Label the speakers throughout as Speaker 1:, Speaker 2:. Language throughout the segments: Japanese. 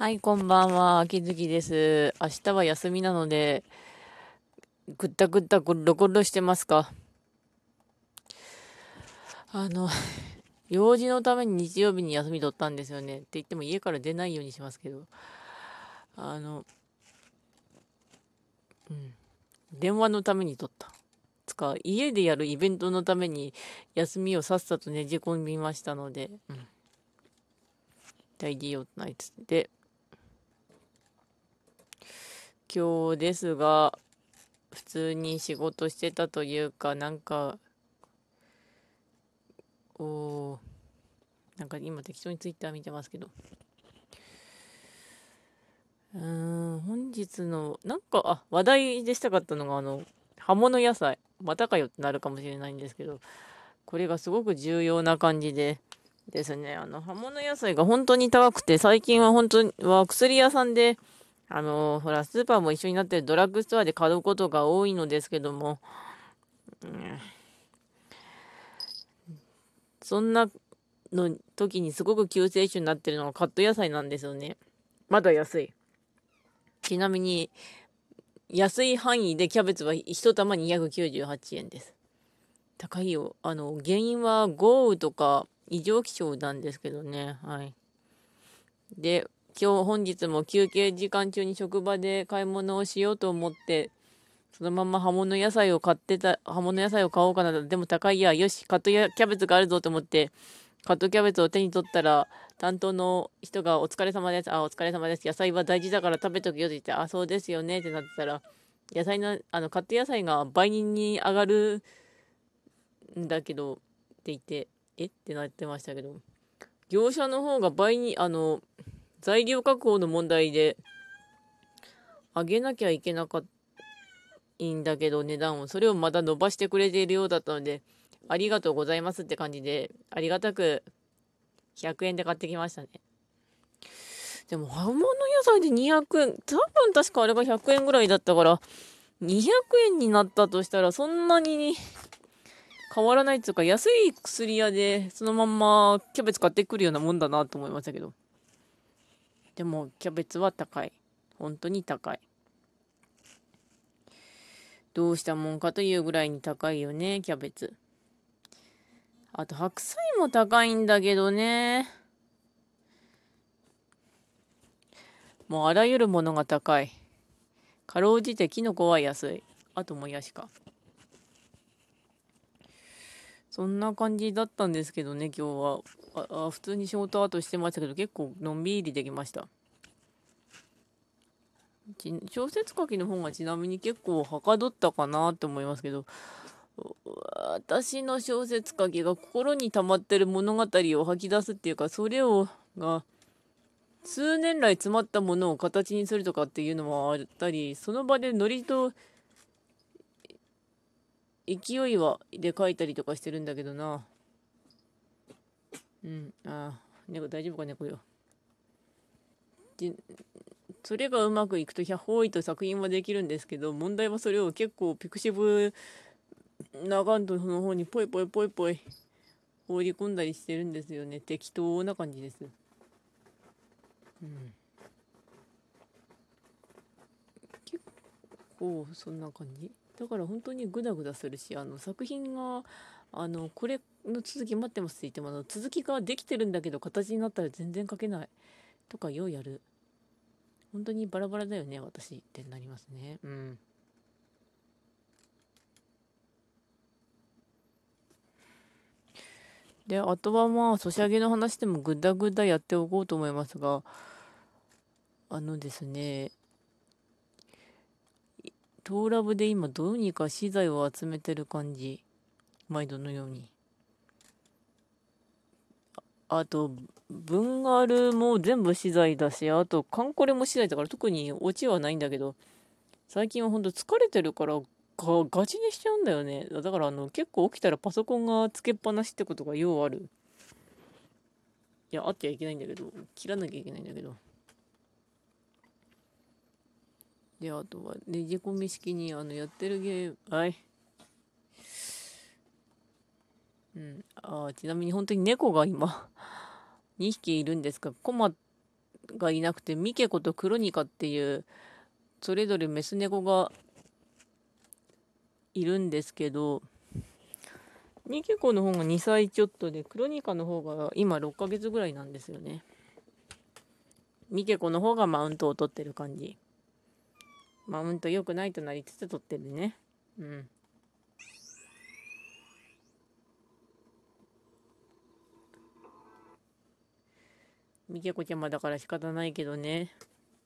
Speaker 1: はい、こんばんは。秋月です。明日は休みなので、ぐったぐったゴロゴロしてますか？あの、用事のために日曜日に休み取ったんですよね。って言っても家から出ないようにしますけど。あの、うん。電話のために取った。つか、家でやるイベントのために休みをさっさとねじ込みましたので、うん。大事よナイツで、今日ですが、普通に仕事してたというか、なんか、おなんか今適当にツイッター見てますけど。うん、本日の、なんか、あ、話題でしたかったのが、あの、葉物野菜。またかよってなるかもしれないんですけど、これがすごく重要な感じで、ですね、あの、葉物野菜が本当に高くて、最近は本当は薬屋さんで、あのほら、スーパーも一緒になってドラッグストアで買うことが多いのですけども、うん、そんなの時にすごく救世主になってるのがカット野菜なんですよね。まだ安い。ちなみに、安い範囲でキャベツは1玉298円です。高いよ。あの、原因は豪雨とか異常気象なんですけどね。はい。で、今日本日も休憩時間中に職場で買い物をしようと思って、そのまま葉物野菜を買ってた、葉物野菜を買おうかな。でも高いや、よし、カットキャベツがあるぞと思って、カットキャベツを手に取ったら、担当の人がお疲れ様です。あ、お疲れ様です。野菜は大事だから食べとくよって言って、あ、そうですよねってなってたら、野菜の、あの、カット野菜が倍に上がるんだけど、って言って、え？ってなってましたけど、業者の方が倍に、あの、材料確保の問題で、上げなきゃいけなかったいんだけど、値段を。それをまだ伸ばしてくれているようだったので、ありがとうございますって感じで、ありがたく100円で買ってきましたね。でも、葉物野菜で200円、多分確かあれが100円ぐらいだったから、200円になったとしたら、そんなに変わらないっていうか、安い薬屋でそのまんまキャベツ買ってくるようなもんだなと思いましたけど。でもキャベツは高い。本当に高い。どうしたもんかというぐらいに高いよね、キャベツ。あと白菜も高いんだけどね。もうあらゆるものが高い。かろうじてキノコは安い。あともやしか。そんな感じだったんですけどね、今日は。ああ普通に仕事後してましたけど、結構のんびりできました。小説書きの本がちなみに結構はかどったかなって思いますけど、私の小説書きが心に溜まってる物語を吐き出すっていうか、それを、が、数年来詰まったものを形にするとかっていうのもあったり、その場でノリと勢いはで書いたりとかしてるんだけどな。うん、ああ、猫大丈夫か猫よ。で、それがうまくいくと100方位と作品はできるんですけど、問題はそれを結構ピクシブ長ンドの方にポイポイポイポイ放り込んだりしてるんですよね。適当な感じです。うん。結構そんな感じだから本当にグダグダするしあの作品があのこれの続き待ってますって言っても続きができてるんだけど形になったら全然書けないとかようやる本当にバラバラだよね私ってなりますねうんであとはまあソシャゲの話でもグダグダやっておこうと思いますがあのですねトーラブで今どうにか資材を集めてる感じ。毎度のように。あと、文ガルも全部資材だし、あと、カンコレも資材だから特にオチはないんだけど、最近はほんと疲れてるからガガチにしちゃうんだよね。だからあの結構起きたらパソコンがつけっぱなしってことがようある。いや、あってはいけないんだけど、切らなきゃいけないんだけど。で、あとは、ねじ込み式にあのやってるゲーム、はい。うん。あちなみに本当に猫が今 2匹いるんですが、困がいなくてミケコとクロニカっていうそれぞれメス猫がいるんですけどミケコの方が2歳ちょっとでクロニカの方が今6ヶ月ぐらいなんですよね。ミケコの方がマウントを取ってる感じ。マウント良くないとなりつつ取ってるね。うん。みけこちゃまだから仕方ないけどね。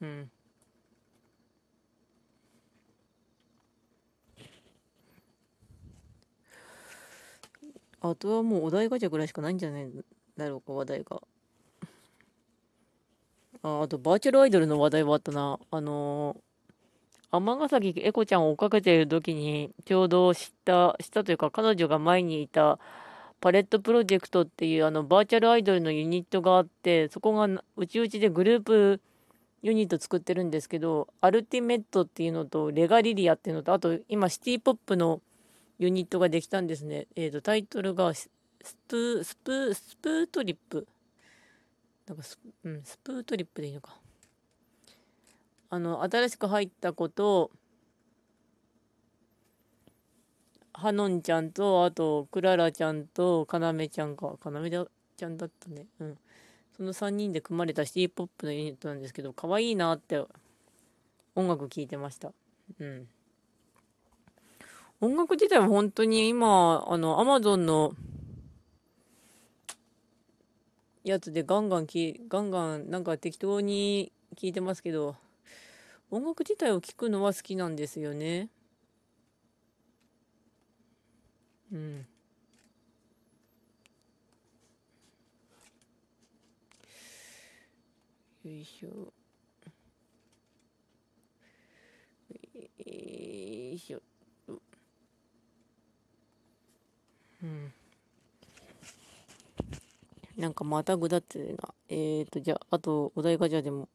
Speaker 1: うん。あとはもうお題ガチャぐらいしかないんじゃないだろうか、話題が。ああと、バーチャルアイドルの話題はあったな。あのー、尼崎エコちゃんを追っかけている時に、ちょうど知った、知ったというか、彼女が前にいた、パレットプロジェクトっていうあのバーチャルアイドルのユニットがあってそこがうちうちでグループユニット作ってるんですけどアルティメットっていうのとレガリリアっていうのとあと今シティポップのユニットができたんですね。えっ、ー、とタイトルがスプースプースプートリップなんかス,、うん、スプートリップでいいのか。あの新しく入った子とはのんちゃんと、あと、クララちゃんと、かなめちゃんか。かなめちゃんだったね。うん。その3人で組まれたシティポップのユニットなんですけど、可愛いなって音楽聴いてました。うん。音楽自体は本当に今、あの、アマゾンのやつでガンガンき、ガンガンなんか適当に聴いてますけど、音楽自体を聴くのは好きなんですよね。うん。よいしょ。よいしょ。うん。なんかまたぐだってな。えーと、じゃあ、あと、お題ガチャでも。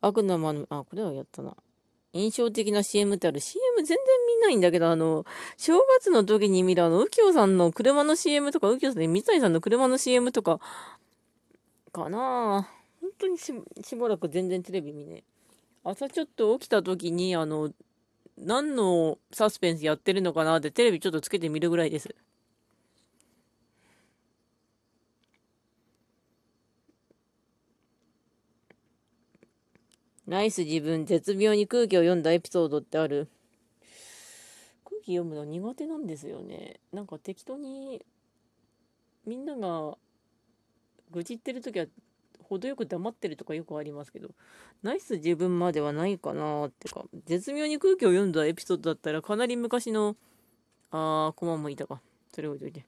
Speaker 1: 悪のまの、あ、これはやったな。印象的な CM ってある ?CM 全然見ないんだけど、あの、正月の時に見るあの、右京さんの車の CM とか、右京さんで三谷さんの車の CM とか、かな本当にししばらく全然テレビ見ね朝ちょっと起きた時に、あの、何のサスペンスやってるのかなってテレビちょっとつけてみるぐらいです。ナイス自分、絶妙に空気を読んだエピソードってある？空気読むの苦手なんですよね。なんか適当に、みんなが愚痴ってる時は程よく黙ってるとかよくありますけど、ナイス自分まではないかなってか、絶妙に空気を読んだエピソードだったらかなり昔の、あー、コマもいたか。それ置いといて。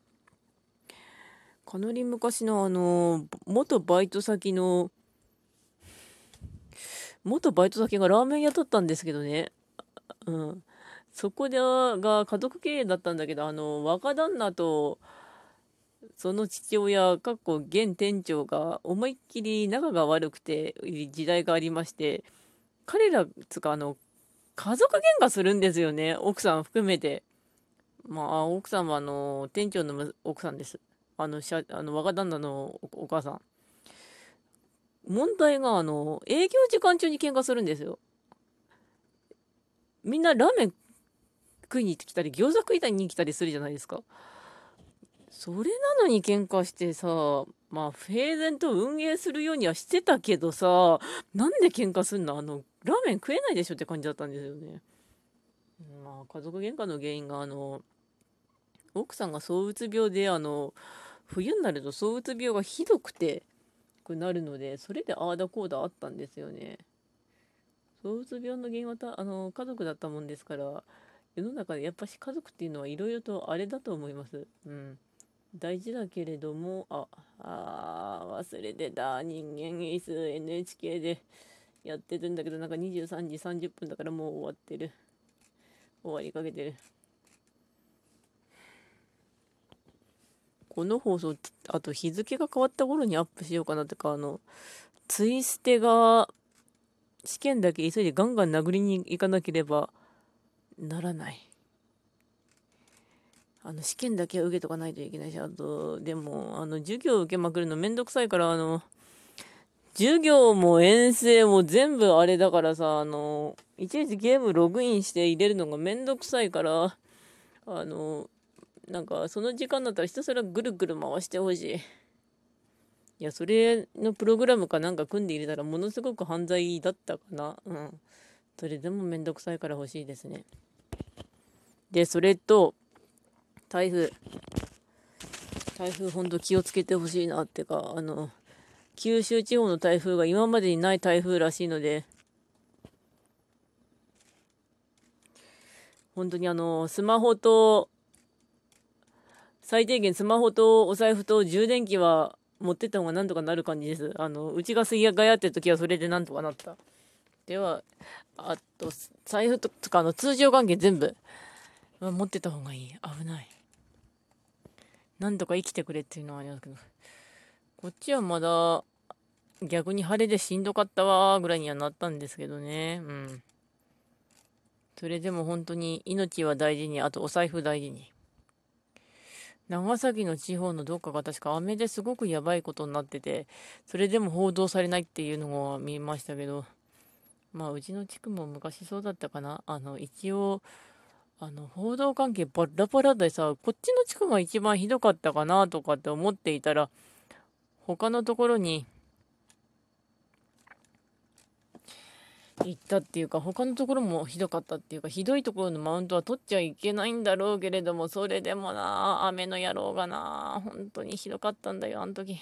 Speaker 1: かなり昔のあの、元バイト先の元バイト先がラーメン屋だったんですけどね。うん。そこでが家族経営だったんだけど、あの、若旦那と、その父親、かっこ現店長が思いっきり仲が悪くて時代がありまして、彼らつかあの、家族喧嘩するんですよね。奥さん含めて。まあ、奥さんはあの、店長の奥さんです。あの、あの若旦那のお母さん。問題が、あの、営業時間中に喧嘩するんですよ。みんなラーメン食いに来たり、餃子食いたいに来たりするじゃないですか。それなのに喧嘩してさ、まあ、平然と運営するようにはしてたけどさ、なんで喧嘩すんの？あの、ラーメン食えないでしょって感じだったんですよね。まあ、家族喧嘩の原因が、あの、奥さんが躁うつ病で、あの、冬になると躁うつ病がひどくて、くなるのでそれでああだこうだあったんですよね。躁うつ病の原因はたあの家族だったもんですから世の中でやっぱし家族っていうのはいろいろとあれだと思います。うん。大事だけれども、あ、あ忘れてた。人間椅子 NHK でやってるんだけど、なんか23時30分だからもう終わってる。終わりかけてる。この放送、あと日付が変わった頃にアップしようかなってか、あの、ツイステが、試験だけ急いでガンガン殴りに行かなければならない。あの、試験だけは受けとかないといけないし、あと、でも、あの、授業受けまくるのめんどくさいから、あの、授業も遠征も全部あれだからさ、あの、いちいちゲームログインして入れるのがめんどくさいから、あの、なんかその時間だったらひたすらぐるぐる回してほしい。いや、それのプログラムかなんか組んで入れたらものすごく犯罪だったかな。うん。それでもめんどくさいから欲しいですね。で、それと、台風。台風ほんと気をつけてほしいなってか、あの、九州地方の台風が今までにない台風らしいので、本当にあの、スマホと、最低限スマホとお財布と充電器は持ってった方がなんとかなる感じです。あの、うちが水がやってる時はそれでなんとかなった。では、あと、財布とか、あの、通常関係全部、持ってた方がいい。危ない。なんとか生きてくれっていうのはありますけど。こっちはまだ逆に晴れでしんどかったわぐらいにはなったんですけどね。うん。それでも本当に命は大事に、あとお財布大事に。長崎の地方のどっかが確か雨ですごくやばいことになってて、それでも報道されないっていうのが見ましたけど、まあうちの地区も昔そうだったかな。あの、一応、あの、報道関係バラバラでさ、こっちの地区が一番ひどかったかなとかって思っていたら、他のところに行ったっていうか他のところもひどかったっていうかひどいところのマウントは取っちゃいけないんだろうけれどもそれでもな雨の野郎がな本当にひどかったんだよあの時。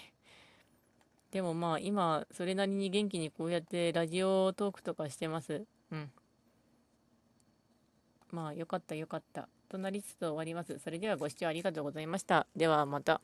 Speaker 1: でもまあ今それなりに元気にこうやってラジオトークとかしてます。うん。まあよかったよかった。となりつつ終わります。それではご視聴ありがとうございました。ではまた。